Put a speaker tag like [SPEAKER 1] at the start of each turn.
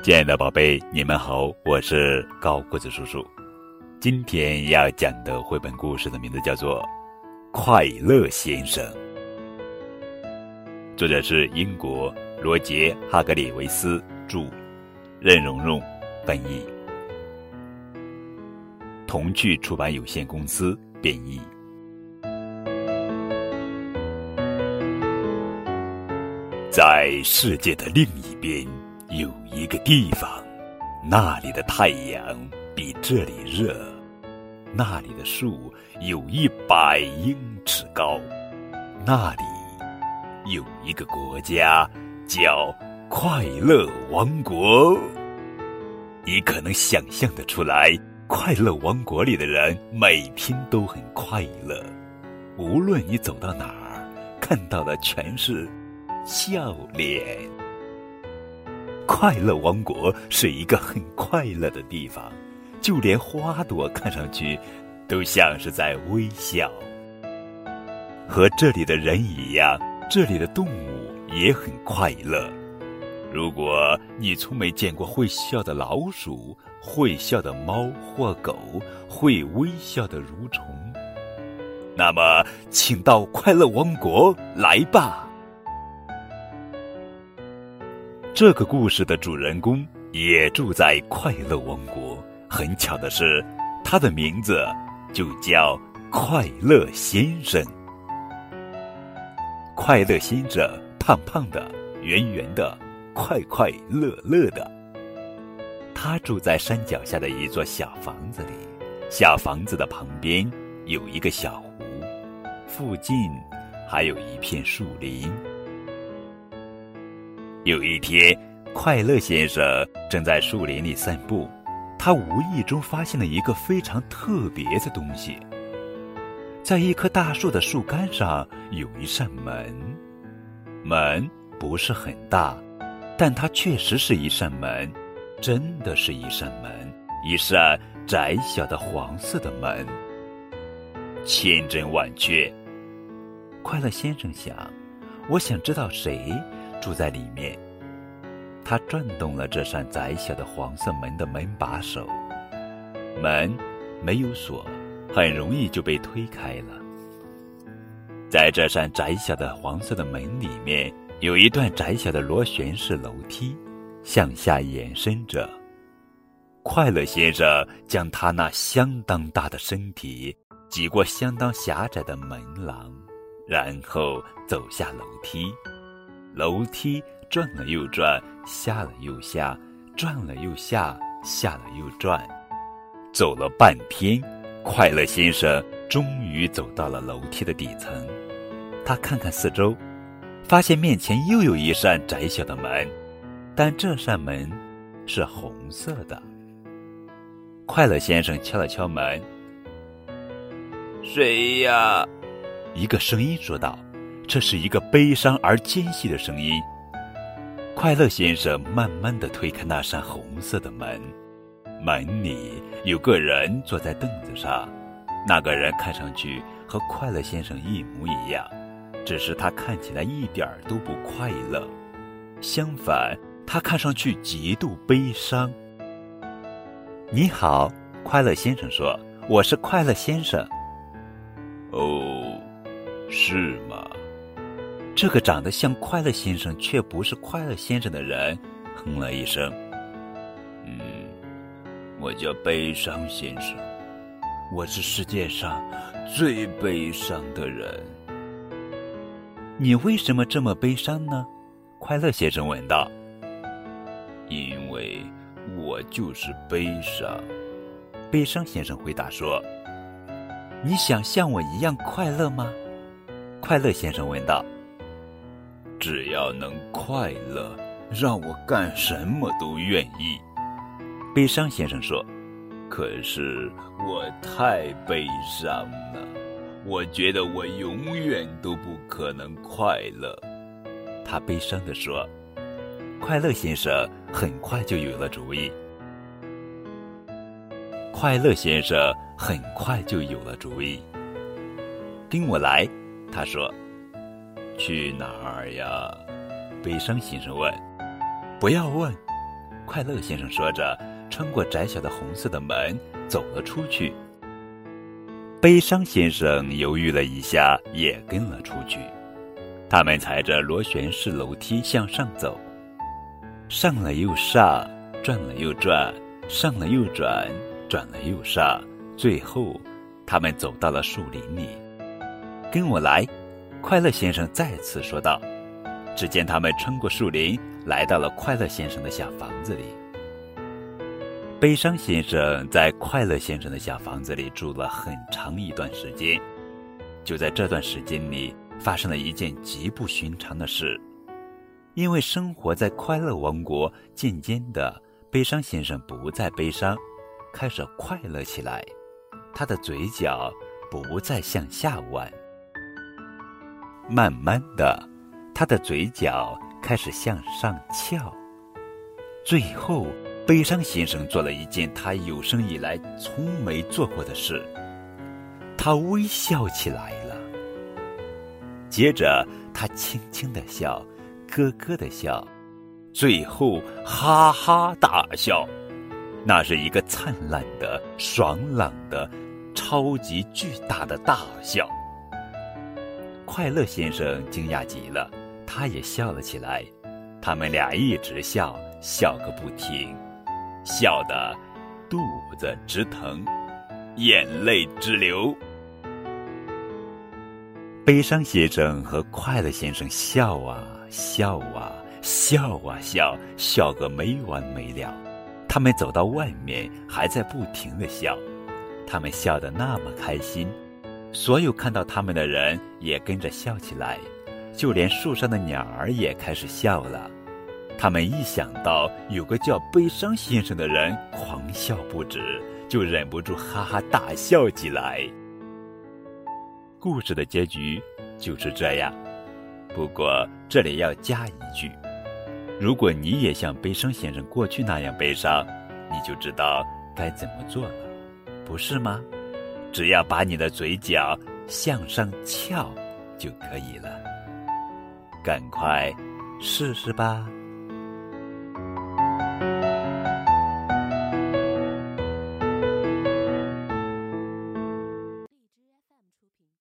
[SPEAKER 1] 亲爱的宝贝，你们好，我是高个子叔叔。今天要讲的绘本故事的名字叫做《快乐先生》，作者是英国罗杰·哈格里维斯著，任蓉蓉翻译，童趣出版有限公司编译。在世界的另一边。有一个地方，那里的太阳比这里热，那里的树有一百英尺高，那里有一个国家叫快乐王国。你可能想象得出来，快乐王国里的人每天都很快乐，无论你走到哪儿，看到的全是笑脸。快乐王国是一个很快乐的地方，就连花朵看上去都像是在微笑。和这里的人一样，这里的动物也很快乐。如果你从没见过会笑的老鼠、会笑的猫或狗、会微笑的蠕虫，那么请到快乐王国来吧。这个故事的主人公也住在快乐王国。很巧的是，他的名字就叫快乐先生。快乐先生胖胖的、圆圆的、快快乐乐的。他住在山脚下的一座小房子里，小房子的旁边有一个小湖，附近还有一片树林。有一天，快乐先生正在树林里散步，他无意中发现了一个非常特别的东西。在一棵大树的树干上有一扇门，门不是很大，但它确实是一扇门，真的是一扇门，一扇窄小的黄色的门。千真万确，快乐先生想，我想知道谁。住在里面，他转动了这扇窄小的黄色门的门把手，门没有锁，很容易就被推开了。在这扇窄小的黄色的门里面，有一段窄小的螺旋式楼梯，向下延伸着。快乐先生将他那相当大的身体挤过相当狭窄的门廊，然后走下楼梯。楼梯转了又转，下了又下，转了又下，下了又转，走了半天，快乐先生终于走到了楼梯的底层。他看看四周，发现面前又有一扇窄小的门，但这扇门是红色的。快乐先生敲了敲门：“
[SPEAKER 2] 谁呀？”
[SPEAKER 1] 一个声音说道。这是一个悲伤而尖细的声音。快乐先生慢慢的推开那扇红色的门，门里有个人坐在凳子上，那个人看上去和快乐先生一模一样，只是他看起来一点儿都不快乐，相反，他看上去极度悲伤。你好，快乐先生说：“我是快乐先生。”
[SPEAKER 2] 哦，是吗？
[SPEAKER 1] 这个长得像快乐先生却不是快乐先生的人，哼了一声。
[SPEAKER 2] 嗯，我叫悲伤先生，我是世界上最悲伤的人。
[SPEAKER 1] 你为什么这么悲伤呢？快乐先生问道。
[SPEAKER 2] 因为我就是悲伤。
[SPEAKER 1] 悲伤先生回答说。你想像我一样快乐吗？快乐先生问道。
[SPEAKER 2] 只要能快乐，让我干什么都愿意。
[SPEAKER 1] 悲伤先生说：“
[SPEAKER 2] 可是我太悲伤了，我觉得我永远都不可能快乐。”
[SPEAKER 1] 他悲伤地说：“快乐先生很快就有了主意。”快乐先生很快就有了主意。跟我来，他说。
[SPEAKER 2] 去哪儿呀？
[SPEAKER 1] 悲伤先生问。不要问，快乐先生说着，穿过窄小的红色的门走了出去。悲伤先生犹豫了一下，也跟了出去。他们踩着螺旋式楼梯向上走，上了又上，转了又转，上了又转，转了又上，最后，他们走到了树林里。跟我来，快乐先生再次说道。只见他们穿过树林，来到了快乐先生的小房子里。悲伤先生在快乐先生的小房子里住了很长一段时间。就在这段时间里，发生了一件极不寻常的事。因为生活在快乐王国，渐渐的，悲伤先生不再悲伤，开始快乐起来。他的嘴角不再向下弯，慢慢的。他的嘴角开始向上翘，最后，悲伤先生做了一件他有生以来从没做过的事，他微笑起来了。接着，他轻轻的笑，咯咯的笑，最后哈哈大笑。那是一个灿烂的、爽朗的、超级巨大的大笑。快乐先生惊讶极了。他也笑了起来，他们俩一直笑，笑个不停，笑得肚子直疼，眼泪直流。悲伤先生和快乐先生笑啊笑啊笑啊笑，笑个没完没了。他们走到外面，还在不停的笑，他们笑得那么开心，所有看到他们的人也跟着笑起来。就连树上的鸟儿也开始笑了，他们一想到有个叫悲伤先生的人狂笑不止，就忍不住哈哈大笑起来。故事的结局就是这样，不过这里要加一句：如果你也像悲伤先生过去那样悲伤，你就知道该怎么做了，不是吗？只要把你的嘴角向上翘就可以了。赶快试试吧。